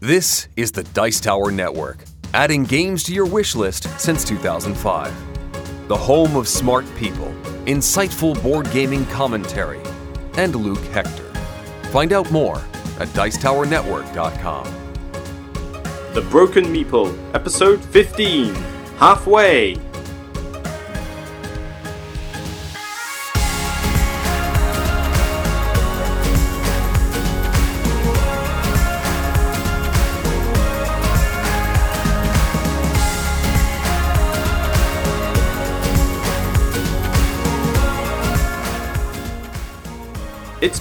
This is the Dice Tower Network, adding games to your wish list since 2005. The home of smart people, insightful board gaming commentary, and Luke Hector. Find out more at Dicetowernetwork.com. The Broken Meeple, Episode 15 Halfway.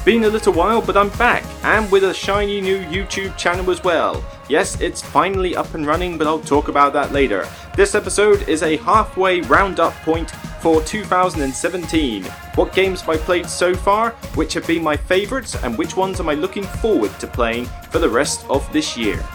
Been a little while, but I'm back, and with a shiny new YouTube channel as well. Yes, it's finally up and running, but I'll talk about that later. This episode is a halfway roundup point for 2017. What games have I played so far, which have been my favourites, and which ones am I looking forward to playing for the rest of this year?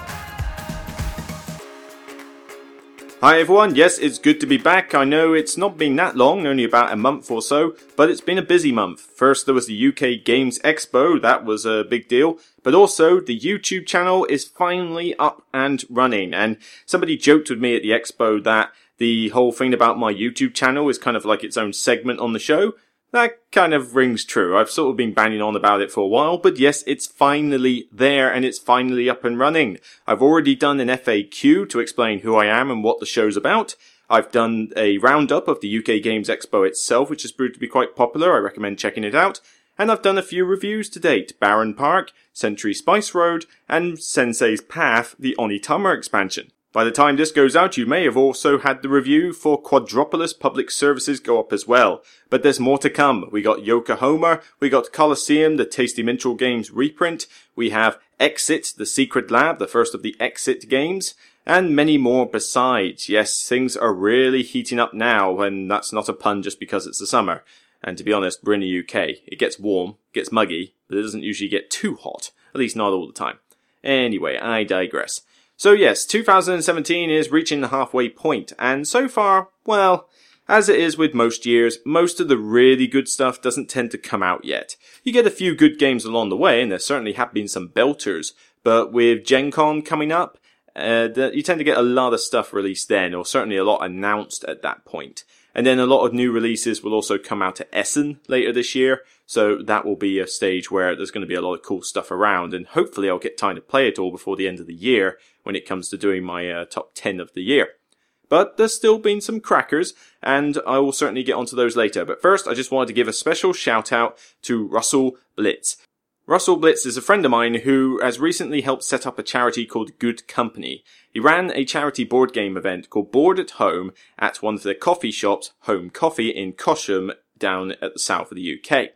Hi everyone, yes, it's good to be back. I know it's not been that long, only about a month or so, but it's been a busy month. First, there was the UK Games Expo, that was a big deal, but also the YouTube channel is finally up and running. And somebody joked with me at the expo that the whole thing about my YouTube channel is kind of like its own segment on the show. That kind of rings true. I've sort of been banging on about it for a while, but yes, it's finally there and it's finally up and running. I've already done an FAQ to explain who I am and what the show's about. I've done a roundup of the UK Games Expo itself, which has proved to be quite popular. I recommend checking it out. And I've done a few reviews to date. Barenpark, Century Spice Road, and Sensei's Path, the Onitama expansion. By the time this goes out, you may have also had the review for Quadropolis Public Services go up as well. But there's more to come. We got Yokohama, we got Colosseum, the Tasty Minstrel Games reprint, we have Exit, the Secret Lab, the first of the Exit games, and many more besides. Yes, things are really heating up now, and that's not a pun just because it's the summer. And to be honest, we're in the UK. It gets warm, gets muggy, but it doesn't usually get too hot. At least not all the time. Anyway, I digress. So yes, 2017 is reaching the halfway point, and so far, well, as it is with most years, most of the really good stuff doesn't tend to come out yet. You get a few good games along the way, and there certainly have been some belters, but with Gen Con coming up, uh, you tend to get a lot of stuff released then, or certainly a lot announced at that point. And then a lot of new releases will also come out at Essen later this year. So that will be a stage where there's going to be a lot of cool stuff around. And hopefully I'll get time to play it all before the end of the year when it comes to doing my uh, top 10 of the year. But there's still been some crackers, and I will certainly get onto those later. But first, I just wanted to give a special shout out to Russell Blitz. Russell Blitz is a friend of mine who has recently helped set up a charity called Good Company. He ran a charity board game event called Board at Home at one of their coffee shops, Home Coffee in Cosham, down at the south of the UK.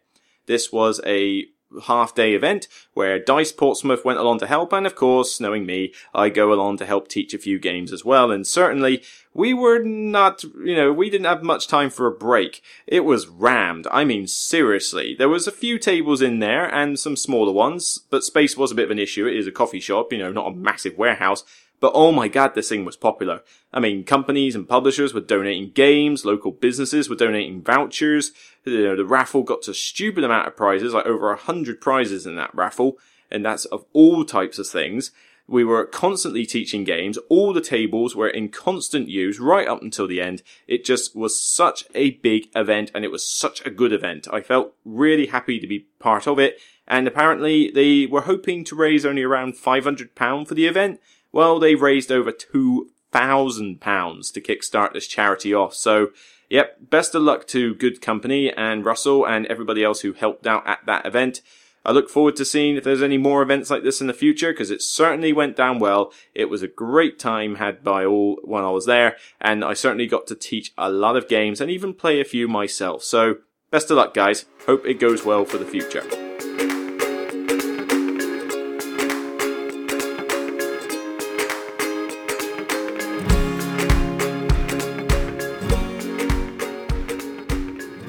This was a half day event where Dice Portsmouth went along to help, and of course, knowing me, I go along to help teach a few games as well. And certainly, we were not, you know, we didn't have much time for a break. It was rammed. I mean, seriously. There was a few tables in there and some smaller ones, but space was a bit of an issue. It is a coffee shop, you know, not a massive warehouse. But oh my god, this thing was popular. I mean, companies and publishers were donating games, local businesses were donating vouchers. You know, the raffle got to a stupid amount of prizes, like over a hundred prizes in that raffle, and that's of all types of things. We were constantly teaching games. All the tables were in constant use right up until the end. It just was such a big event and it was such a good event. I felt really happy to be part of it. And apparently they were hoping to raise only around £500 for the event. Well, they raised over £2,000 to kickstart this charity off. So, yep, best of luck to Good Company and Russell and everybody else who helped out at that event. I look forward to seeing if there's any more events like this in the future because it certainly went down well. It was a great time had by all when I was there and I certainly got to teach a lot of games and even play a few myself. So best of luck guys. Hope it goes well for the future.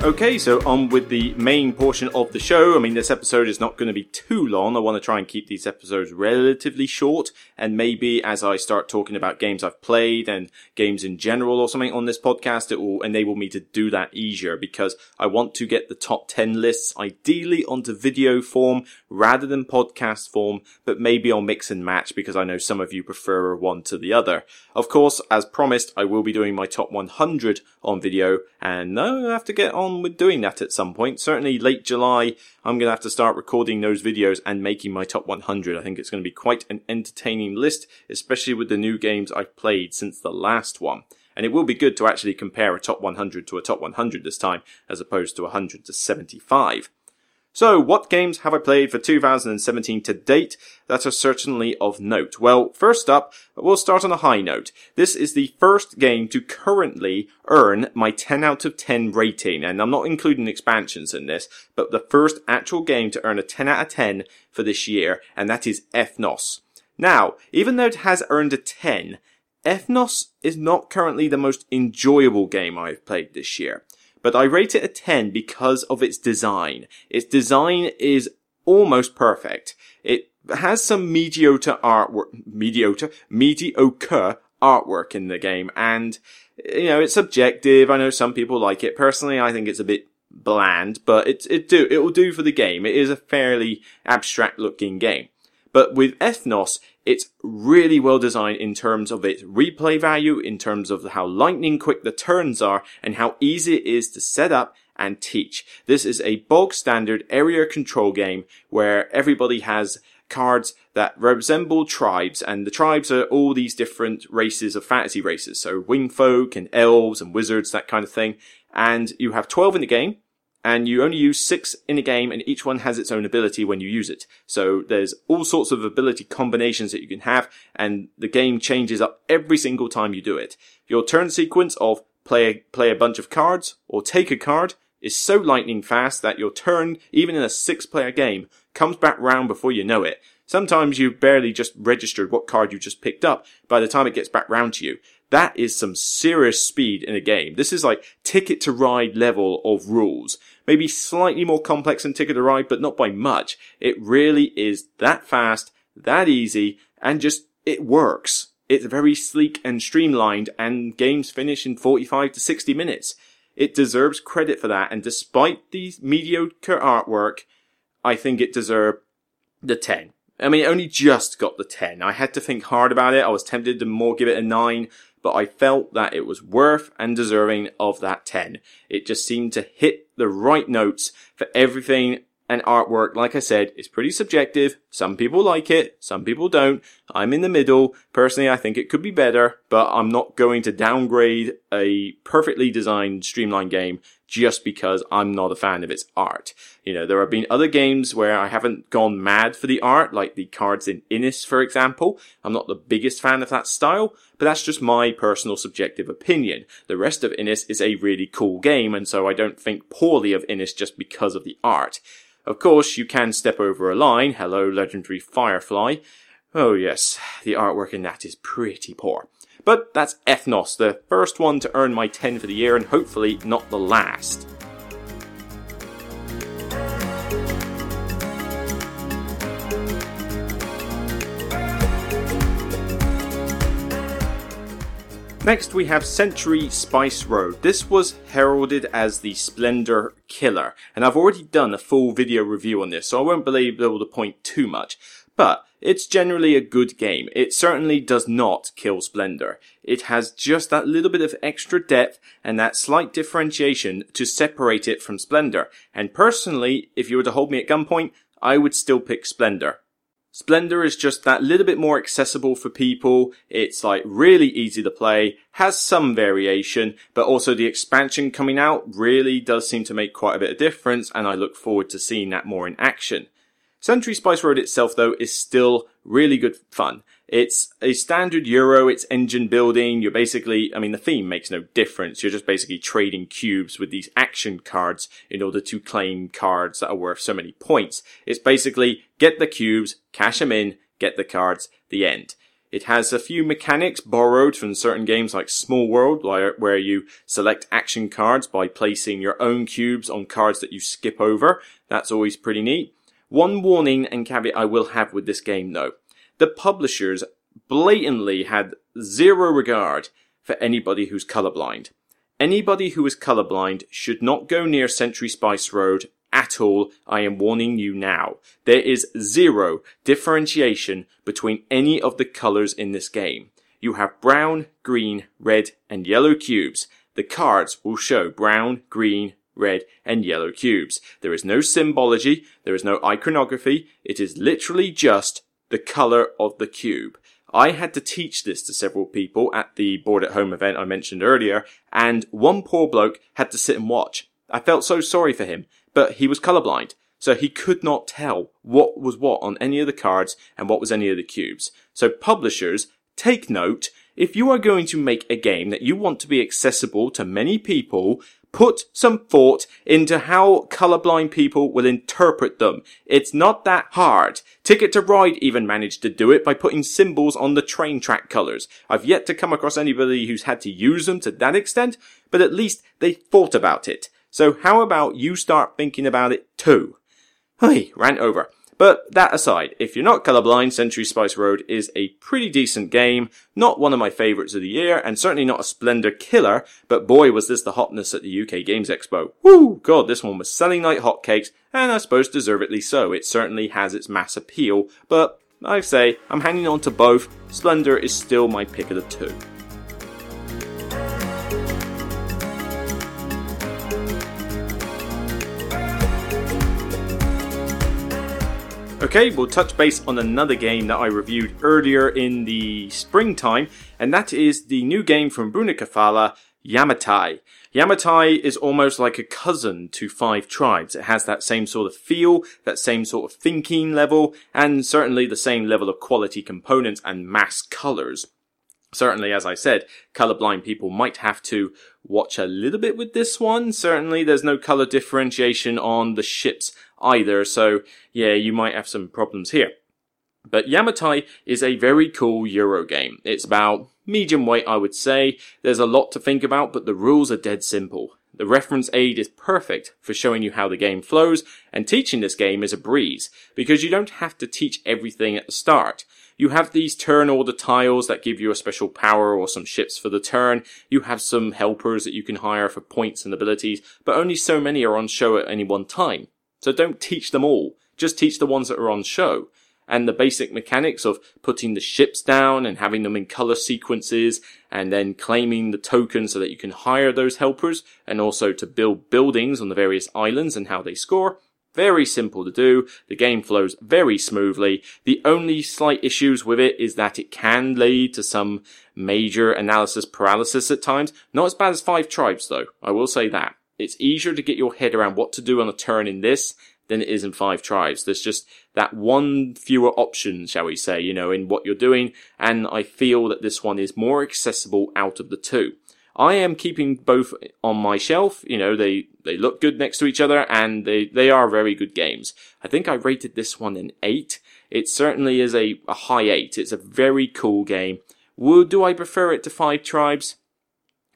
Okay, so on with the main portion of the show. I mean, this episode is not going to be too long. I want to try and keep these episodes relatively short, and maybe as I start talking about games I've played and games in general or something on this podcast, it will enable me to do that easier because I want to get the top 10 lists ideally onto video form rather than podcast form, but maybe I'll mix and match because I know some of you prefer one to the other. Of course, as promised, I will be doing my top 100 on video, and I have to get on with doing that at some point. Certainly late July, I'm going to have to start recording those videos and making my top 100. I think it's going to be quite an entertaining list, especially with the new games I've played since the last one. And it will be good to actually compare a top 100 to a top 100 this time, as opposed to 100 to 75. So, what games have I played for 2017 to date that are certainly of note? Well, first up, we'll start on a high note. This is the first game to currently earn my 10 out of 10 rating, and I'm not including expansions in this, but the first actual game to earn a 10 out of 10 for this year, and that is Ethnos. Now, even though it has earned a 10, Ethnos is not currently the most enjoyable game I've played this year but I rate it a 10 because of its design. Its design is almost perfect. It has some mediocre artwork, mediocre, mediocre artwork in the game, and, you know, it's subjective. I know some people like it. Personally, I think it's a bit bland, but it, it do, it will do for the game. It is a fairly abstract looking game. But with Ethnos, it's really well designed in terms of its replay value, in terms of how lightning quick the turns are, and how easy it is to set up and teach. This is a bog standard area control game where everybody has cards that resemble tribes, and the tribes are all these different races of fantasy races. So wing folk and elves and wizards, that kind of thing. And you have 12 in the game, and you only use six in a game and each one has its own ability when you use it. So there's all sorts of ability combinations that you can have and the game changes up every single time you do it. Your turn sequence of play, play a bunch of cards or take a card is so lightning fast that your turn, even in a six player game, comes back round before you know it. Sometimes you've barely just registered what card you just picked up by the time it gets back round to you. That is some serious speed in a game. This is like ticket to ride level of rules. Maybe slightly more complex than ticket to ride, but not by much. It really is that fast, that easy, and just, it works. It's very sleek and streamlined, and games finish in 45 to 60 minutes. It deserves credit for that, and despite the mediocre artwork, I think it deserved the 10. I mean, it only just got the 10. I had to think hard about it. I was tempted to more give it a 9, but I felt that it was worth and deserving of that 10. It just seemed to hit the right notes for everything and artwork, like I said, is pretty subjective. Some people like it, some people don't. I'm in the middle. Personally, I think it could be better, but I'm not going to downgrade a perfectly designed streamlined game just because I'm not a fan of its art. You know, there have been other games where I haven't gone mad for the art, like the cards in Inis, for example. I'm not the biggest fan of that style, but that's just my personal subjective opinion. The rest of Inis is a really cool game, and so I don't think poorly of Inis just because of the art. Of course, you can step over a line. Hello, legendary Firefly. Oh yes, the artwork in that is pretty poor. But that's Ethnos, the first one to earn my 10 for the year and hopefully not the last. Next, we have Century Spice Road. This was heralded as the Splendor Killer, and I've already done a full video review on this, so I won't be able to point too much. But it's generally a good game. It certainly does not kill Splendor. It has just that little bit of extra depth and that slight differentiation to separate it from Splendor. And personally, if you were to hold me at gunpoint, I would still pick Splendor. Splendor is just that little bit more accessible for people. It's like really easy to play, has some variation, but also the expansion coming out really does seem to make quite a bit of difference and I look forward to seeing that more in action. Century Spice Road itself though is still really good fun. It's a standard Euro, it's engine building, you're basically, I mean the theme makes no difference, you're just basically trading cubes with these action cards in order to claim cards that are worth so many points. It's basically get the cubes, cash them in, get the cards, the end. It has a few mechanics borrowed from certain games like Small World, where you select action cards by placing your own cubes on cards that you skip over. That's always pretty neat. One warning and caveat I will have with this game though. The publishers blatantly had zero regard for anybody who's colorblind. Anybody who is colorblind should not go near Century Spice Road at all. I am warning you now. There is zero differentiation between any of the colors in this game. You have brown, green, red, and yellow cubes. The cards will show brown, green, red, and yellow cubes. There is no symbology. There is no iconography. It is literally just the color of the cube. I had to teach this to several people at the board at home event I mentioned earlier, and one poor bloke had to sit and watch. I felt so sorry for him, but he was colorblind, so he could not tell what was what on any of the cards and what was any of the cubes. So publishers, take note, if you are going to make a game that you want to be accessible to many people, put some thought into how colorblind people will interpret them. It's not that hard. Ticket to Ride even managed to do it by putting symbols on the train track colors. I've yet to come across anybody who's had to use them to that extent, but at least they thought about it. So how about you start thinking about it too? Hey, rant over. But that aside, if you're not colorblind, Century Spice Road is a pretty decent game. Not one of my favourites of the year, and certainly not a splendor killer, but boy was this the hotness at the UK Games Expo. Woo! God, this one was selling like hotcakes, and I suppose deservedly so. It certainly has its mass appeal, but I say, I'm hanging on to both. Splendor is still my pick of the two. Okay, we'll touch base on another game that I reviewed earlier in the springtime, and that is the new game from Bruno Cathala, Yamatai. Yamatai is almost like a cousin to Five Tribes. It has that same sort of feel, that same sort of thinking level, and certainly the same level of quality components and mass colors. Certainly, as I said, colorblind people might have to watch a little bit with this one. Certainly, there's no color differentiation on the ships either. So yeah, you might have some problems here. But Yamatai is a very cool Euro game. It's about medium weight, I would say. There's a lot to think about, but the rules are dead simple. The reference aid is perfect for showing you how the game flows, and teaching this game is a breeze, because you don't have to teach everything at the start. You have these turn order tiles that give you a special power or some ships for the turn. You have some helpers that you can hire for points and abilities, but only so many are on show at any one time. So don't teach them all. Just teach the ones that are on show. And the basic mechanics of putting the ships down and having them in color sequences and then claiming the tokens so that you can hire those helpers and also to build buildings on the various islands and how they score. Very simple to do. The game flows very smoothly. The only slight issues with it is that it can lead to some major analysis paralysis at times. Not as bad as Five Tribes though. I will say that it's easier to get your head around what to do on a turn in this than it is in five tribes. There's just that one fewer option, shall we say, you know, in what you're doing. And I feel that this one is more accessible out of the two. I am keeping both on my shelf. You know, they, they look good next to each other and they, they are very good games. I think I rated this one an eight. It certainly is a, a high eight. It's a very cool game. Would, do I prefer it to Five Tribes?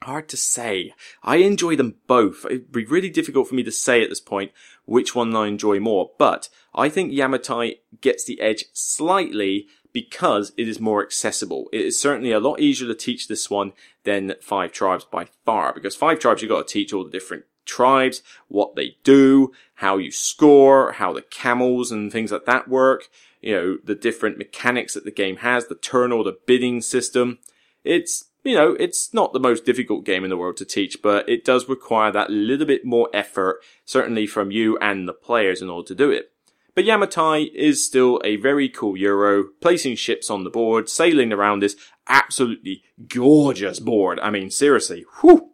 Hard to say. I enjoy them both. It'd be really difficult for me to say at this point which one I enjoy more, but I think Yamatai gets the edge slightly because it is more accessible. It is certainly a lot easier to teach this one than Five Tribes by far, because Five Tribes you've got to teach all the different tribes, what they do, how you score, how the camels and things like that work, you know, the different mechanics that the game has, the turn order bidding system. It's you know, it's not the most difficult game in the world to teach, but it does require that little bit more effort, certainly from you and the players in order to do it. But Yamatai is still a very cool Euro, placing ships on the board, sailing around this absolutely gorgeous board. I mean, seriously, whew.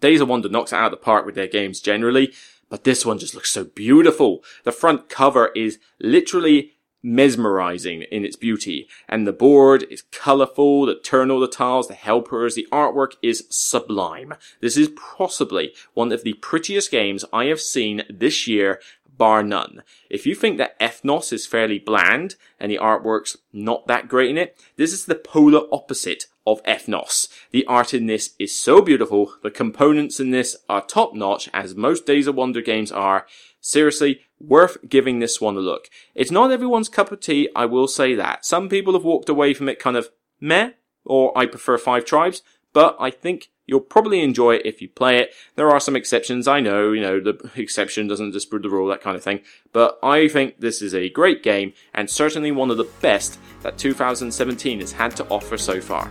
Days of Wonder knocks it out of the park with their games generally, but this one just looks so beautiful. The front cover is literally mesmerizing in its beauty. And the board is colorful, the turn all the tiles, the helpers, the artwork is sublime. This is possibly one of the prettiest games I have seen this year bar none. If you think that Ethnos is fairly bland and the artwork's not that great in it, this is the polar opposite of Ethnos. The art in this is so beautiful, the components in this are top notch, as most Days of Wonder games are. Seriously, worth giving this one a look. It's not everyone's cup of tea, I will say that. Some people have walked away from it kind of meh, or I prefer Five Tribes, but I think you'll probably enjoy it if you play it. There are some exceptions, I know, you know, the exception doesn't disprove the rule, that kind of thing, but I think this is a great game, and certainly one of the best that 2017 has had to offer so far.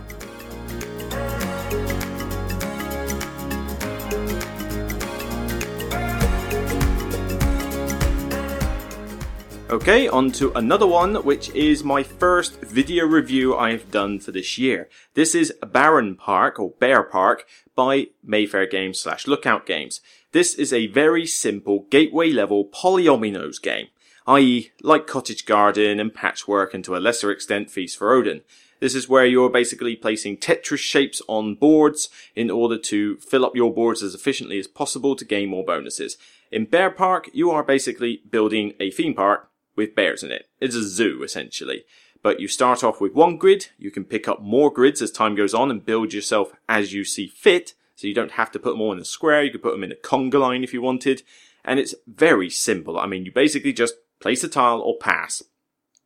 Okay, on to another one, which is my first video review I've done for this year. This is Barenpark, or Bear Park, by Mayfair Games slash Lookout Games. This is a very simple gateway level polyominoes game, i.e. like Cottage Garden and Patchwork and to a lesser extent Feast for Odin. This is where you're basically placing Tetris shapes on boards in order to fill up your boards as efficiently as possible to gain more bonuses. In Bear Park, you are basically building a theme park with bears in it. It's a zoo, essentially. But you start off with one grid, you can pick up more grids as time goes on and build yourself as you see fit, so you don't have to put them all in a square, you could put them in a conga line if you wanted, and it's very simple. I mean, you basically just place a tile or pass.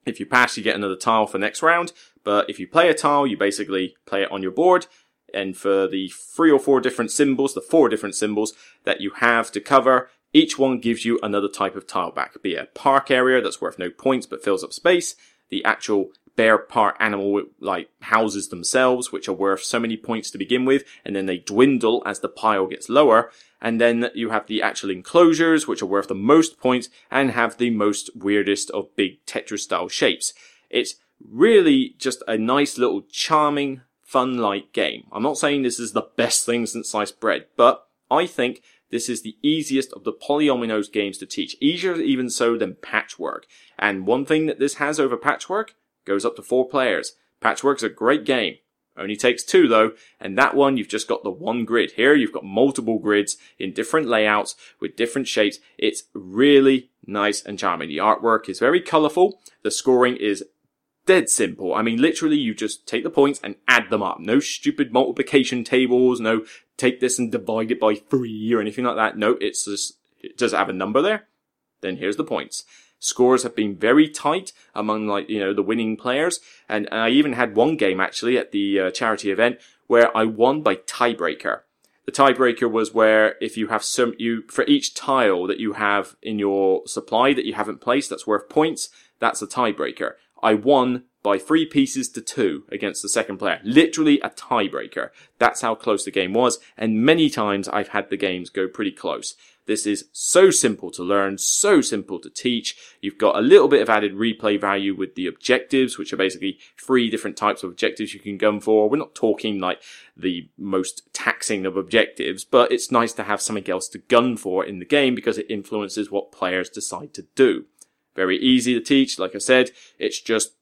If you pass, you get another tile for next round, but if you play a tile, you basically play it on your board, and for the three or four different symbols, the four different symbols that you have to cover, each one gives you another type of tile back, be it a park area that's worth no points but fills up space, the actual bear part animal like houses themselves, which are worth so many points to begin with, and then they dwindle as the pile gets lower. And then you have the actual enclosures, which are worth the most points and have the most weirdest of big Tetris style shapes. It's really just a nice little charming, fun like game. I'm not saying this is the best thing since sliced bread, but I think this is the easiest of the polyominoes games to teach, easier even so than Patchwork. And one thing that this has over Patchwork goes up to four players. Patchwork's a great game. Only takes two though, and that one you've just got the one grid. Here you've got multiple grids in different layouts with different shapes. It's really nice and charming. The artwork is very colourful. The scoring is dead simple. I mean, literally, you just take the points and add them up. No stupid multiplication tables, no take this and divide it by three or anything like that. No, it's just, it does have a number there? Then here's the points. Scores have been very tight among like, you know, the winning players. And, I even had one game actually at the uh, charity event where I won by tiebreaker. The tiebreaker was where if you have some, you, for each tile that you have in your supply that you haven't placed that's worth points, that's a tiebreaker. I won by three pieces to two against the second player. Literally a tiebreaker. That's how close the game was. And many times I've had the games go pretty close. This is so simple to learn, so simple to teach. You've got a little bit of added replay value with the objectives, which are basically three different types of objectives you can gun for. We're not talking like the most taxing of objectives, but it's nice to have something else to gun for in the game because it influences what players decide to do. Very easy to teach. Like I said, it's just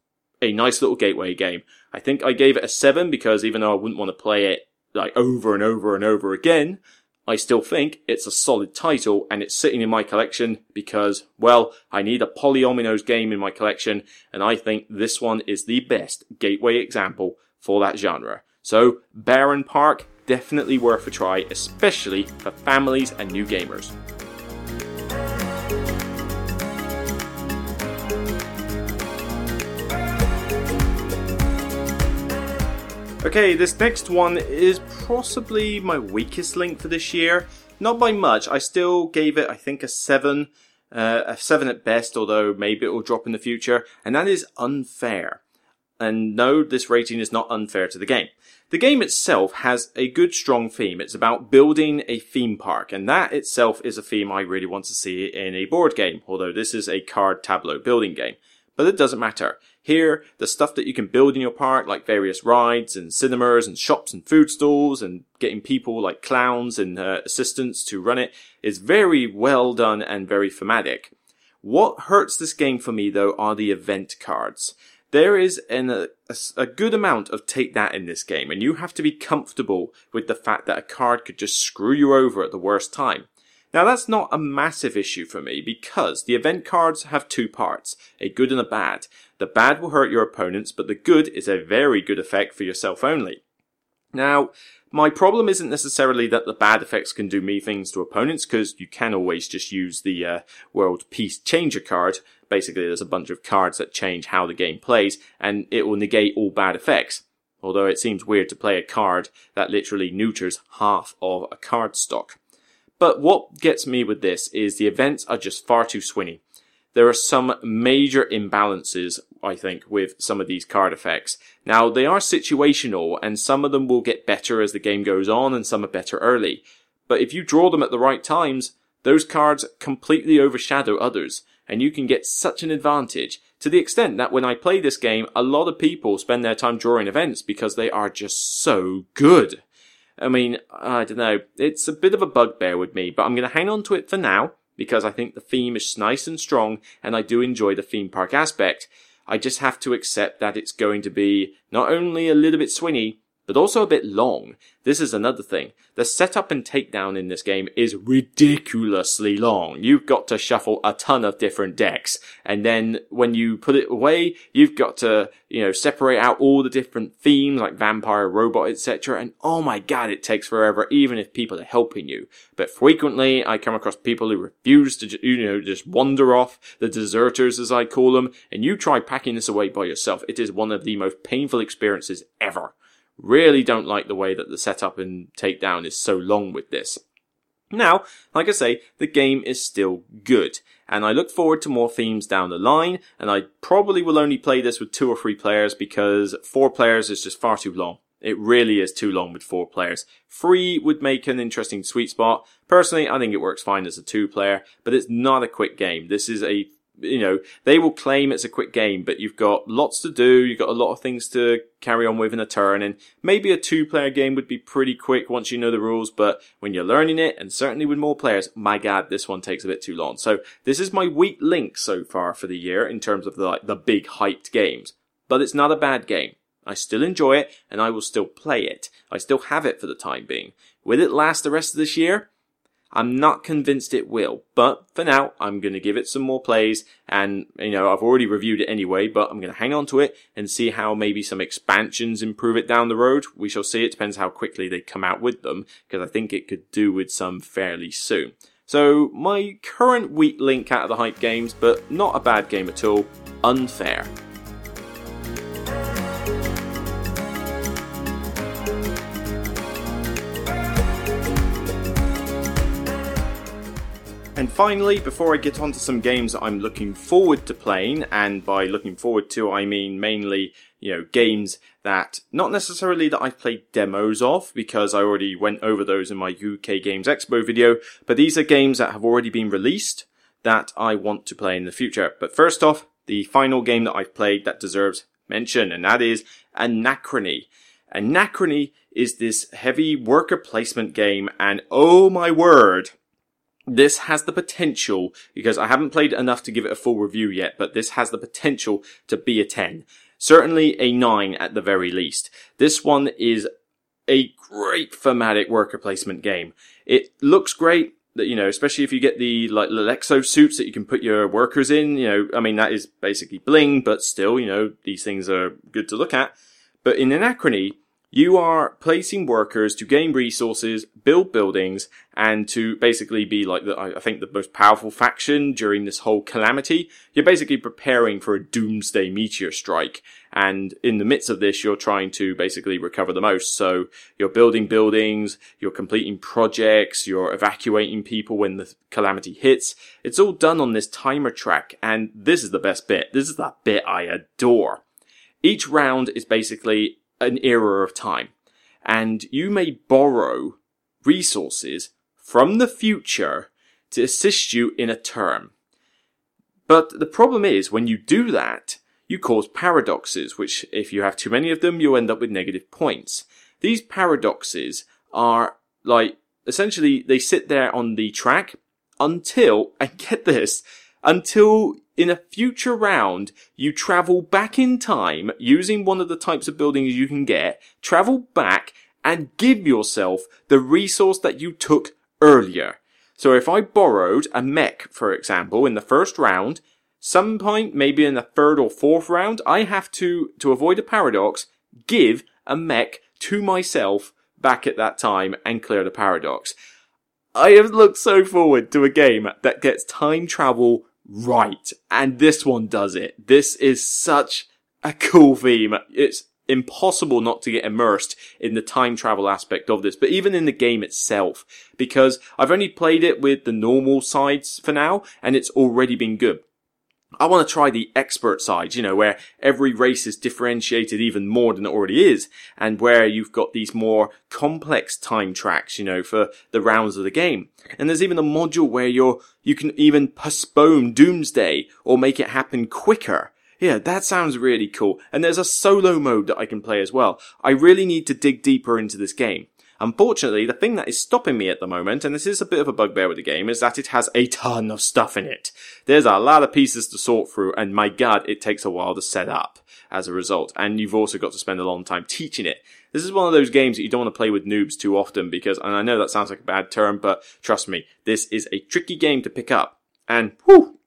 a nice little gateway game. I think I gave it a seven because even though I wouldn't want to play it like over and over and over again, I still think it's a solid title and it's sitting in my collection because, well, I need a polyominoes game in my collection and I think this one is the best gateway example for that genre. So, Barenpark, definitely worth a try, especially for families and new gamers. Okay, this next one is possibly my weakest link for this year. Not by much. I still gave it, I think, a 7. Uh, a 7 at best, although maybe it will drop in the future. And that is unfair. And no, this rating is not unfair to the game. The game itself has a good strong theme. It's about building a theme park, and that itself is a theme I really want to see in a board game, although this is a card tableau building game. But it doesn't matter. Here, the stuff that you can build in your park, like various rides and cinemas and shops and food stalls and getting people like clowns and uh, assistants to run it, is very well done and very thematic. What hurts this game for me though are the event cards. There is an, a, a good amount of take that in this game, and you have to be comfortable with the fact that a card could just screw you over at the worst time. Now that's not a massive issue for me because the event cards have two parts, a good and a bad. The bad will hurt your opponents, but the good is a very good effect for yourself only. Now, my problem isn't necessarily that the bad effects can do me things to opponents, because you can always just use the uh, World Peace Changer card. Basically, there's a bunch of cards that change how the game plays, and it will negate all bad effects. Although it seems weird to play a card that literally neuters half of a card stock. But what gets me with this is the events are just far too swingy there are some major imbalances, I think, with some of these card effects. Now, they are situational, and some of them will get better as the game goes on, and some are better early. But if you draw them at the right times, those cards completely overshadow others, and you can get such an advantage to the extent that when I play this game, a lot of people spend their time drawing events because they are just so good. I mean, I don't know, it's a bit of a bugbear with me, but I'm going to hang on to it for now because I think the theme is nice and strong and I do enjoy the theme park aspect. I just have to accept that it's going to be not only a little bit swingy, but also a bit long. This is another thing. The setup and takedown in this game is ridiculously long. You've got to shuffle a ton of different decks. And then when you put it away, you've got to, you know, separate out all the different themes like vampire, robot, etc. And oh my god, it takes forever even if people are helping you. But frequently I come across people who refuse to, you know, just wander off, the deserters as I call them, and you try packing this away by yourself. It is one of the most painful experiences ever. Really don't like the way that the setup and takedown is so long with this. Now, like I say, the game is still good, and I look forward to more themes down the line, and I probably will only play this with two or three players because four players is just far too long. It really is too long with four players. Three would make an interesting sweet spot. Personally, I think it works fine as a two player, but it's not a quick game. This is a you know, they will claim it's a quick game, but you've got lots to do. You've got a lot of things to carry on with in a turn. And maybe a two player game would be pretty quick once you know the rules. But when you're learning it, and certainly with more players, my God, this one takes a bit too long. So this is my weak link so far for the year in terms of the, like, the big hyped games. But it's not a bad game. I still enjoy it and I will still play it. I still have it for the time being. Will it last the rest of this year? I'm not convinced it will, but for now, I'm going to give it some more plays. And, you know, I've already reviewed it anyway, but I'm going to hang on to it and see how maybe some expansions improve it down the road. We shall see. It depends how quickly they come out with them, because I think it could do with some fairly soon. So, my current weak link out of the hype games, but not a bad game at all, unfair. And finally, before I get on to some games that I'm looking forward to playing, and by looking forward to, I mean mainly, you know, games that not necessarily that I've played demos of, because I already went over those in my UK Games Expo video, but these are games that have already been released that I want to play in the future. But first off, the final game that I've played that deserves mention, and that is Anachrony. Anachrony is this heavy worker placement game, and oh my word, this has the potential, because I haven't played enough to give it a full review yet, but this has the potential to be a 10. Certainly a 9 at the very least. This one is a great thematic worker placement game. It looks great, that you know, especially if you get the like Lexo suits that you can put your workers in, you know, I mean that is basically bling, but still, you know, these things are good to look at. But in Anachrony, you are placing workers to gain resources, build buildings, and to basically be like the, I think the most powerful faction during this whole calamity. You're basically preparing for a doomsday meteor strike. And in the midst of this, you're trying to basically recover the most. So you're building buildings, you're completing projects, you're evacuating people when the calamity hits. It's all done on this timer track. And this is the best bit. This is that bit I adore. Each round is basically an era of time. And you may borrow resources from the future to assist you in a term. But the problem is, when you do that, you cause paradoxes, which, if you have too many of them, you end up with negative points. These paradoxes are like, essentially, they sit there on the track until, and get this, until in a future round, you travel back in time using one of the types of buildings you can get, travel back and give yourself the resource that you took earlier. So if I borrowed a mech, for example, in the first round, some point, maybe in the third or fourth round, I have to, to avoid a paradox, give a mech to myself back at that time and clear the paradox. I have looked so forward to a game that gets time travel right. And this one does it. This is such a cool theme. It's impossible not to get immersed in the time travel aspect of this, but even in the game itself, because I've only played it with the normal sides for now, and it's already been good. I want to try the expert side, you know, where every race is differentiated even more than it already is, and where you've got these more complex time tracks, you know, for the rounds of the game. And there's even a module where you're, you can even postpone Doomsday or make it happen quicker. Yeah, that sounds really cool. And there's a solo mode that I can play as well. I really need to dig deeper into this game. Unfortunately, the thing that is stopping me at the moment, and this is a bit of a bugbear with the game, is that it has a ton of stuff in it. There's a lot of pieces to sort through, and my god, it takes a while to set up as a result. And you've also got to spend a long time teaching it. This is one of those games that you don't want to play with noobs too often because, and I know that sounds like a bad term, but trust me, this is a tricky game to pick up. And, whew,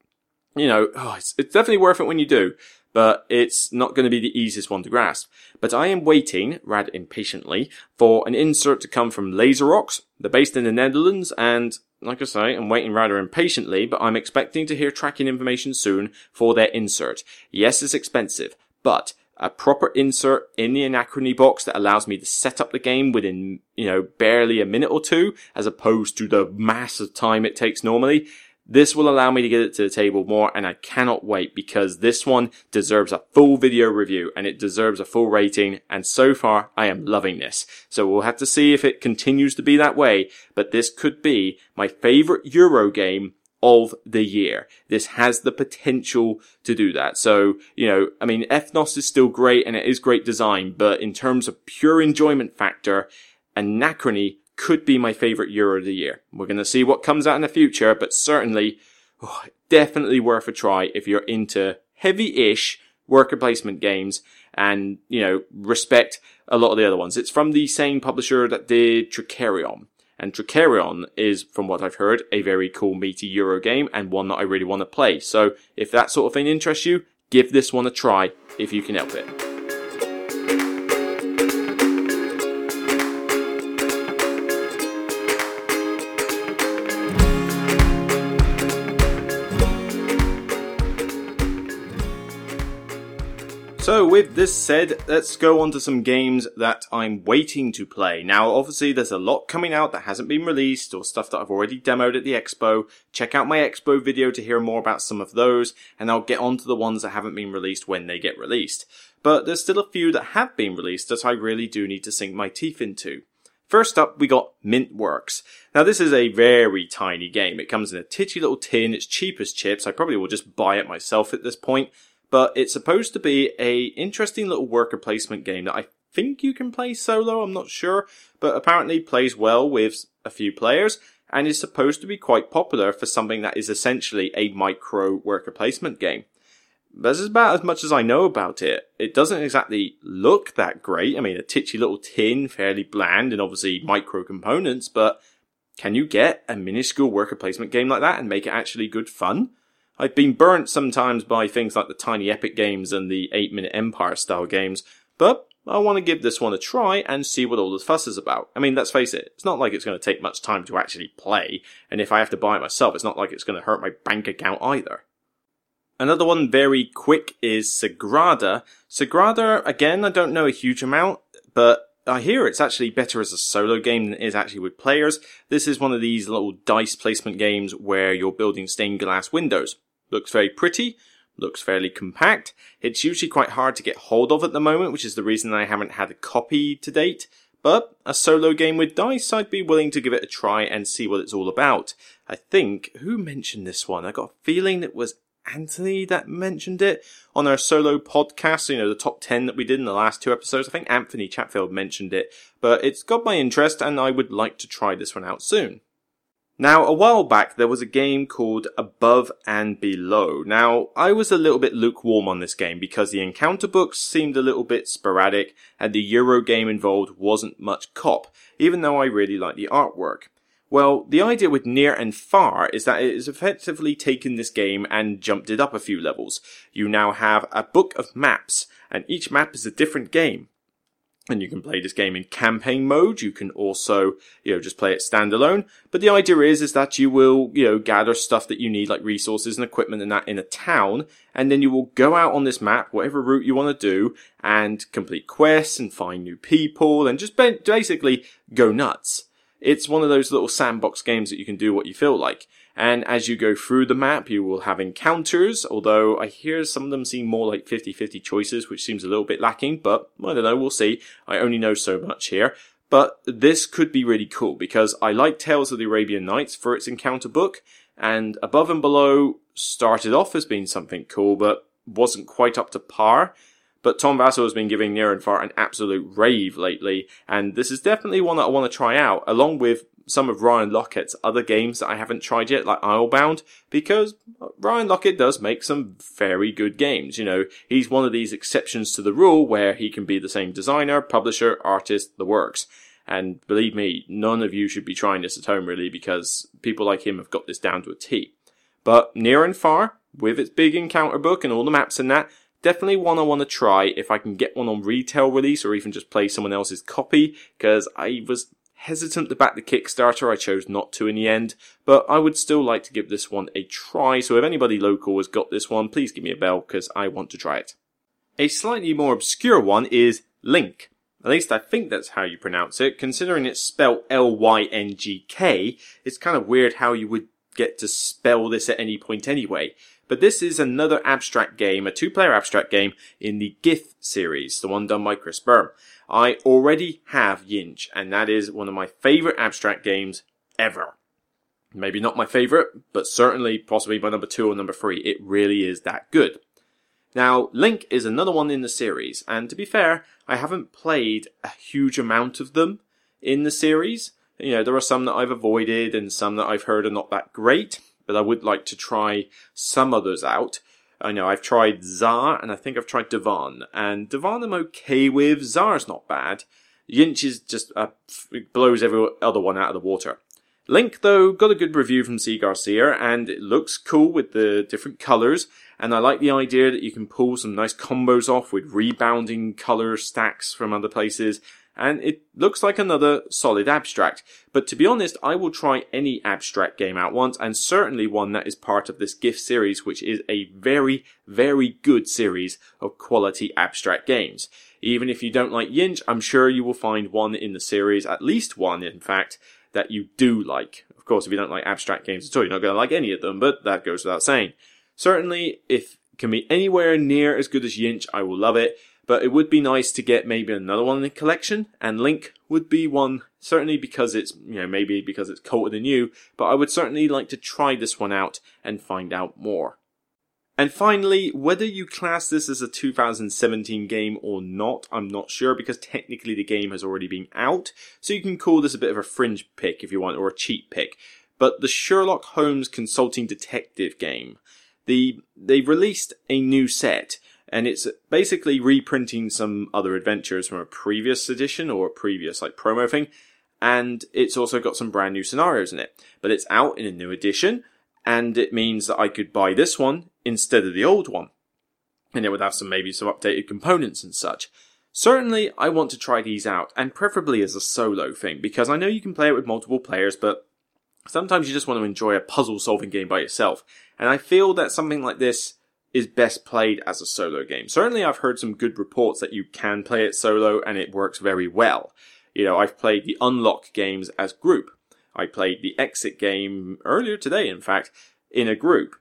you know, oh, it's, it's definitely worth it when you do but it's not going to be the easiest one to grasp. But I am waiting, rather impatiently, for an insert to come from Laserox. They're based in the Netherlands, and like I say, I'm waiting rather impatiently, but I'm expecting to hear tracking information soon for their insert. Yes, it's expensive, but a proper insert in the Anachrony box that allows me to set up the game within, you know, barely a minute or two, as opposed to the massive time it takes normally. This will allow me to get it to the table more and I cannot wait because this one deserves a full video review and it deserves a full rating and so far I am loving this. So we'll have to see if it continues to be that way, but this could be my favorite Euro game of the year. This has the potential to do that. So, you know, I mean, Ethnos is still great and it is great design, but in terms of pure enjoyment factor, Anachrony could be my favorite Euro of the year. We're going to see what comes out in the future, but certainly, oh, definitely worth a try if you're into heavy-ish worker placement games and, you know, respect a lot of the other ones. It's from the same publisher that did Trickerion. And Trickerion is, from what I've heard, a very cool meaty Euro game and one that I really want to play. So if that sort of thing interests you, give this one a try if you can help it. With this said, let's go on to some games that I'm waiting to play. Now obviously there's a lot coming out that hasn't been released or stuff that I've already demoed at the expo. Check out my expo video to hear more about some of those and I'll get on to the ones that haven't been released when they get released. But there's still a few that have been released that I really do need to sink my teeth into. First up, we got Mintworks. Now, this is a very tiny game. It comes in a titchy little tin. It's cheap as chips. I probably will just buy it myself at this point but it's supposed to be a interesting little worker placement game that I think you can play solo. I'm not sure, but apparently plays well with a few players and is supposed to be quite popular for something that is essentially a micro worker placement game. This is about as much as I know about it. It doesn't exactly look that great. I mean, a titchy little tin, fairly bland, and obviously micro components, but can you get a minuscule worker placement game like that and make it actually good fun? I've been burnt sometimes by things like the Tiny Epic games and the 8 Minute Empire style games, but I want to give this one a try and see what all the fuss is about. I mean, let's face it, it's not like it's going to take much time to actually play, and if I have to buy it myself, it's not like it's going to hurt my bank account either. Another one very quick is Sagrada. Sagrada, again, I don't know a huge amount, but I hear it's actually better as a solo game than it is actually with players. This is one of these little dice placement games where you're building stained glass windows. Looks very pretty, looks fairly compact. It's usually quite hard to get hold of at the moment, which is the reason I haven't had a copy to date. But a solo game with dice, I'd be willing to give it a try and see what it's all about. I think, who mentioned this one? I got a feeling it was Anthony that mentioned it on our solo podcast, you know, the top 10 that we did in the last two episodes. I think Anthony Chatfield mentioned it, but it's got my interest and I would like to try this one out soon. Now, a while back, there was a game called Above and Below. Now, I was a little bit lukewarm on this game because the encounter books seemed a little bit sporadic and the Euro game involved wasn't much cop, even though I really liked the artwork. Well, the idea with Near and Far is that it has effectively taken this game and jumped it up a few levels. You now have a book of maps, and each map is a different game and you can play this game in campaign mode. You can also, you know, just play it standalone. But the idea is, is that you will, you know, gather stuff that you need, like resources and equipment and that in a town. And then you will go out on this map, whatever route you want to do, and complete quests and find new people and just basically go nuts. It's one of those little sandbox games that you can do what you feel like. And as you go through the map, you will have encounters, although I hear some of them seem more like 50-50 choices, which seems a little bit lacking, but I don't know, we'll see. I only know so much here. But this could be really cool because I like Tales of the Arabian Nights for its encounter book, and Above and Below started off as being something cool, but wasn't quite up to par. But Tom Vasel has been giving Near and Far an absolute rave lately, and this is definitely one that I want to try out, along with some of Ryan Laukat's other games that I haven't tried yet, like Islebound, because Ryan Laukatt does make some very good games. You know, he's one of these exceptions to the rule where he can be the same designer, publisher, artist, the works. And believe me, none of you should be trying this at home really because people like him have got this down to a T. But Near and Far, with its big encounter book and all the maps and that, definitely one I want to try if I can get one on retail release or even just play someone else's copy because I was hesitant to back the Kickstarter. I chose not to in the end, but I would still like to give this one a try. So if anybody local has got this one, please give me a bell because I want to try it. A slightly more obscure one is Lyngk. At least I think that's how you pronounce it. Considering it's spelled L-Y-N-G-K, it's kind of weird how you would get to spell this at any point anyway. But this is another abstract game, a two-player abstract game in the GIPF series, the one done by Kris Burm. I already have Yinsh, and that is one of my favorite abstract games ever. Maybe not my favorite, but certainly possibly my number two or number three. It really is that good. Now, Lyngk is another one in the series, and to be fair, I haven't played a huge amount of them in the series. You know, there are some that I've avoided and some that I've heard are not that great, but I would like to try some others out. I know I've tried Tzaar and I think I've tried Dvonn, and Dvonn I'm okay with. Tzaar's not bad. Yinsh is just uh, blows every other one out of the water. Lyngk though got a good review from Zee Garcia, and it looks cool with the different colors. And I like the idea that you can pull some nice combos off with rebounding color stacks from other places and it looks like another solid abstract. But to be honest, I will try any abstract game out once, and certainly one that is part of this GIPF series, which is a very, very good series of quality abstract games. Even if you don't like Yinsh, I'm sure you will find one in the series, at least one in fact, that you do like. Of course, if you don't like abstract games at all, you're not going to like any of them, but that goes without saying. Certainly, if can be anywhere near as good as Yinsh, I will love it. But it would be nice to get maybe another one in the collection, and Lyngk would be one, certainly because it's, you know, maybe because it's colder than you, but I would certainly like to try this one out and find out more. And finally, whether you class this as a 2017 game or not, I'm not sure because technically the game has already been out, so you can call this a bit of a fringe pick if you want, or a cheap pick. But the Sherlock Holmes Consulting Detective game, the, they've released a new set, and it's basically reprinting some other adventures from a previous edition or a previous like promo thing. And it's also got some brand new scenarios in it. But it's out in a new edition and it means that I could buy this one instead of the old one. And it would have some maybe some updated components and such. Certainly I want to try these out and preferably as a solo thing because I know you can play it with multiple players but sometimes you just want to enjoy a puzzle solving game by yourself. And I feel that something like this is best played as a solo game. Certainly I've heard some good reports that you can play it solo and it works very well. You know, I've played the Unlock games as group. I played the Exit game earlier today, in fact, in a group.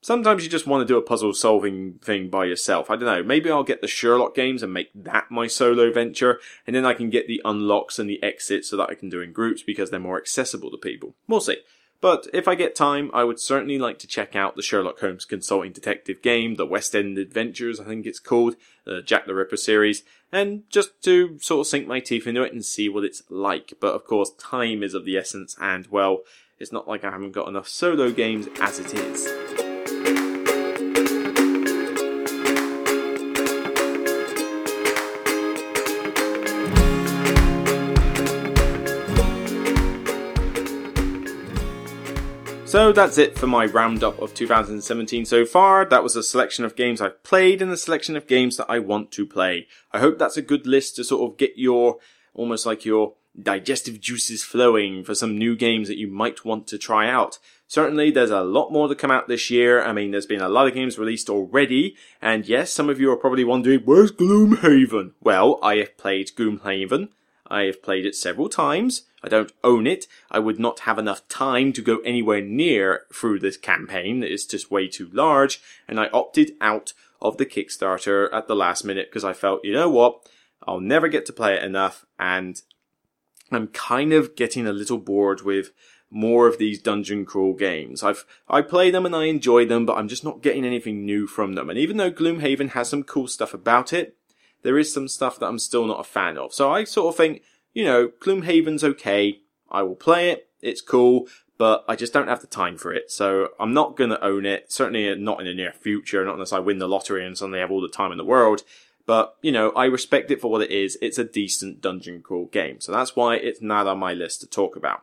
Sometimes you just want to do a puzzle solving thing by yourself. I don't know. Maybe I'll get the Sherlock games and make that my solo venture, and then I can get the unlocks and the exits so that I can do in groups because they're more accessible to people. We'll see. But if I get time, I would certainly like to check out the Sherlock Holmes Consulting Detective game, the West End Adventures, I think it's called, the Jack the Ripper series, and just to sort of sink my teeth into it and see what it's like. But of course, time is of the essence, and well, it's not like I haven't got enough solo games as it is. So that's it for my roundup of 2017 so far. That was a selection of games I've played and a selection of games that I want to play. I hope that's a good list to sort of get your, almost like your digestive juices flowing for some new games that you might want to try out. Certainly, there's a lot more to come out this year. I mean, there's been a lot of games released already, and yes, some of you are probably wondering, where's Gloomhaven? Well, I have played Gloomhaven. I have played it several times. I don't own it. I would not have enough time to go anywhere near through this campaign. It's just way too large, and I opted out of the Kickstarter at the last minute because I felt, you know what? I'll never get to play it enough, and I'm kind of getting a little bored with more of these dungeon crawl games. I've I play them and I enjoy them, but I'm just not getting anything new from them. And even though Gloomhaven has some cool stuff about it, there is some stuff that I'm still not a fan of. So I sort of think, you know, Gloomhaven's okay. I will play it. It's cool, but I just don't have the time for it. So I'm not going to own it. Certainly not in the near future, not unless I win the lottery and suddenly have all the time in the world. But, you know, I respect it for what it is. It's a decent dungeon crawl game. So that's why it's not on my list to talk about.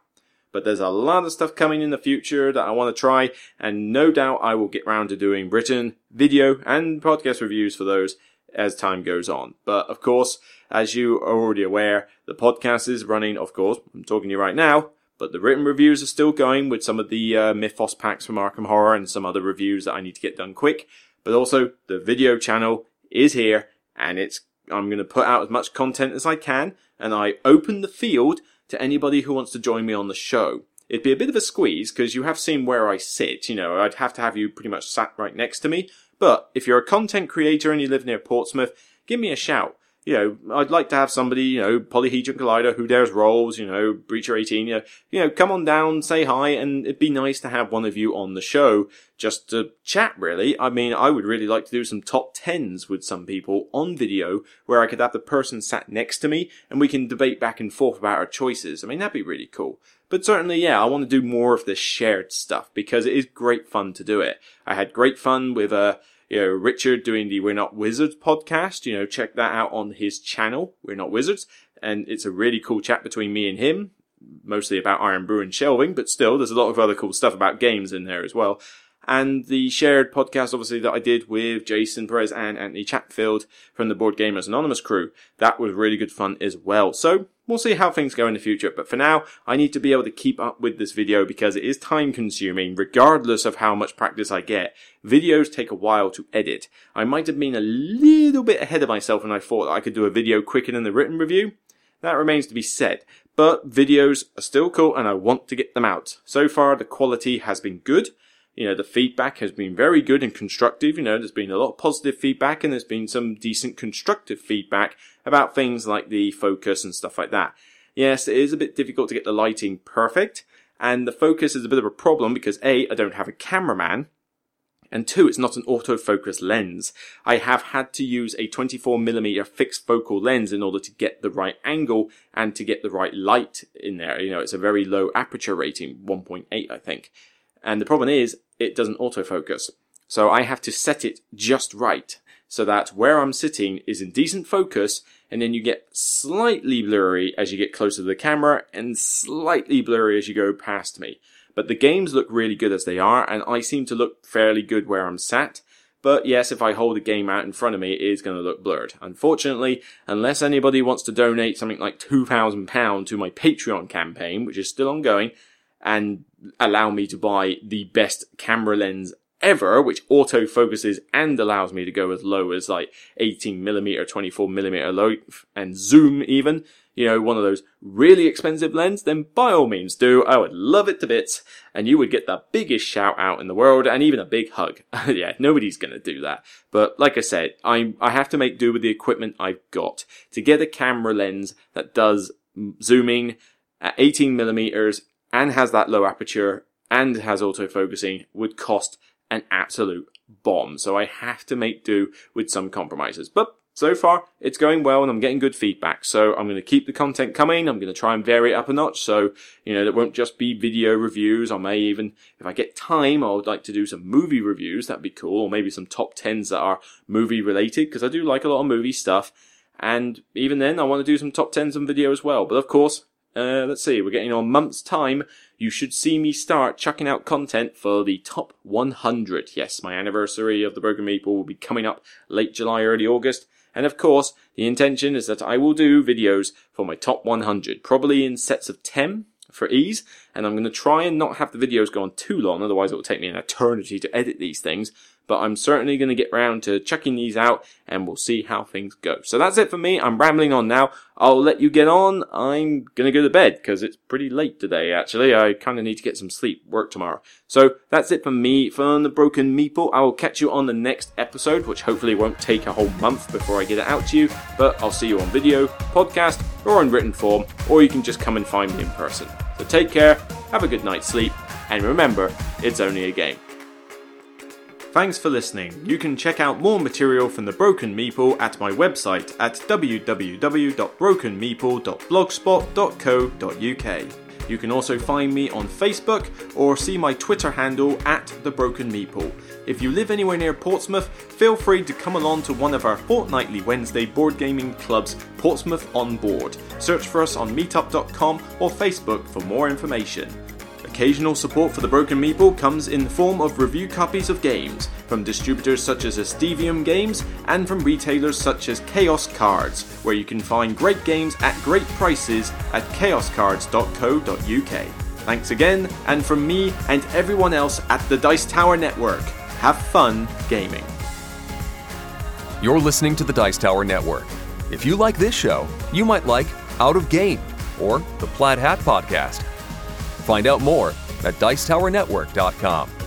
But there's a lot of stuff coming in the future that I want to try, and no doubt I will get round to doing written, video, and podcast reviews for those as time goes on. But of course, as you are already aware, the podcast is running, of course, I'm talking to you right now, but the written reviews are still going with some of the uh, Mythos packs from Arkham Horror and some other reviews that I need to get done quick. But also, the video channel is here and it's I'm going to put out as much content as I can, and I open the field to anybody who wants to join me on the show. It'd be a bit of a squeeze because you have seen where I sit. You know, I'd have to have you pretty much sat right next to me. But if you're a content creator and you live near Portsmouth, give me a shout you know, I'd like to have somebody, you know, Polyhedron Collider, Who Dares Rolls, you know, Breacher 18, you know, you know, come on down, say hi, and it'd be nice to have one of you on the show just to chat, really. I mean, I would really like to do some top tens with some people on video where I could have the person sat next to me and we can debate back and forth about our choices. I mean, that'd be really cool. But certainly, yeah, I want to do more of this shared stuff because it is great fun to do it. I had great fun with, uh, you know, Richard doing the We're Not Wizards podcast. You know, check that out on his channel, We're Not Wizards. And it's a really cool chat between me and him, mostly about Irn-Bru and shelving, but still, there's a lot of other cool stuff about games in there as well and the shared podcast, obviously, that I did with Jason Perez and Anthony Chatfield from the Board Gamers Anonymous crew. That was really good fun as well. So, we'll see how things go in the future. But for now, I need to be able to keep up with this video because it is time consuming, regardless of how much practice I get. Videos take a while to edit. I might have been a little bit ahead of myself when I thought that I could do a video quicker than the written review. That remains to be said. But videos are still cool and I want to get them out. So far, the quality has been good you know, the feedback has been very good and constructive. You know, there's been a lot of positive feedback and there's been some decent constructive feedback about things like the focus and stuff like that. Yes, it is a bit difficult to get the lighting perfect and the focus is a bit of a problem because A, I don't have a cameraman and two, it's not an autofocus lens. I have had to use a 24mm fixed focal lens in order to get the right angle and to get the right light in there. You know, it's a very low aperture rating, 1.8 I think. And the problem is, it doesn't autofocus. So I have to set it just right so that where I'm sitting is in decent focus and then you get slightly blurry as you get closer to the camera and slightly blurry as you go past me. But the games look really good as they are and I seem to look fairly good where I'm sat. But yes, if I hold a game out in front of me, it is going to look blurred. Unfortunately, unless anybody wants to donate something like £2,000 to my Patreon campaign, which is still ongoing, and allow me to buy the best camera lens ever, which auto focuses and allows me to go as low as like 18 millimeter, 24 millimeter low and zoom even, you know, one of those really expensive lens, then by all means do. I would love it to bits and you would get the biggest shout out in the world and even a big hug. yeah, nobody's going to do that. But like I said, I I have to make do with the equipment I've got to get a camera lens that does zooming at 18 millimeters and has that low aperture and has autofocusing would cost an absolute bomb. So I have to make do with some compromises. But so far, it's going well and I'm getting good feedback. So I'm going to keep the content coming. I'm going to try and vary it up a notch. So, you know, it won't just be video reviews. I may even, if I get time, I would like to do some movie reviews. That'd be cool. Or maybe some top tens that are movie related because I do like a lot of movie stuff. And even then, I want to do some top tens on video as well. But of course, uh, let's see, we're getting on month's time, you should see me start chucking out content for the top 100. Yes, my anniversary of the Broken Meeple will be coming up late July, early August. And of course, the intention is that I will do videos for my top 100, probably in sets of 10 for ease. And I'm going to try and not have the videos go on too long, otherwise it will take me an eternity to edit these things but I'm certainly going to get round to checking these out and we'll see how things go. So that's it for me. I'm rambling on now. I'll let you get on. I'm going to go to bed because it's pretty late today, actually. I kind of need to get some sleep, work tomorrow. So that's it for me from the Broken Meeple. I will catch you on the next episode, which hopefully won't take a whole month before I get it out to you, but I'll see you on video, podcast, or in written form, or you can just come and find me in person. So take care, have a good night's sleep, and remember, it's only a game. Thanks for listening. You can check out more material from the Broken Meeple at my website at www.brokenmeeple.blogspot.co.uk. You can also find me on Facebook or see my Twitter handle at The Broken Meeple. If you live anywhere near Portsmouth, feel free to come along to one of our fortnightly Wednesday board gaming clubs, Portsmouth On Board. Search for us on meetup.com or Facebook for more information. Occasional support for the Broken Meeple comes in the form of review copies of games from distributors such as Esdevium Games and from retailers such as Chaos Cards, where you can find great games at great prices at chaoscards.co.uk. Thanks again, and from me and everyone else at the Dice Tower Network, have fun gaming. You're listening to the Dice Tower Network. If you like this show, you might like Out of Game or the Plaid Hat Podcast. Find out more at Dicetowernetwork.com.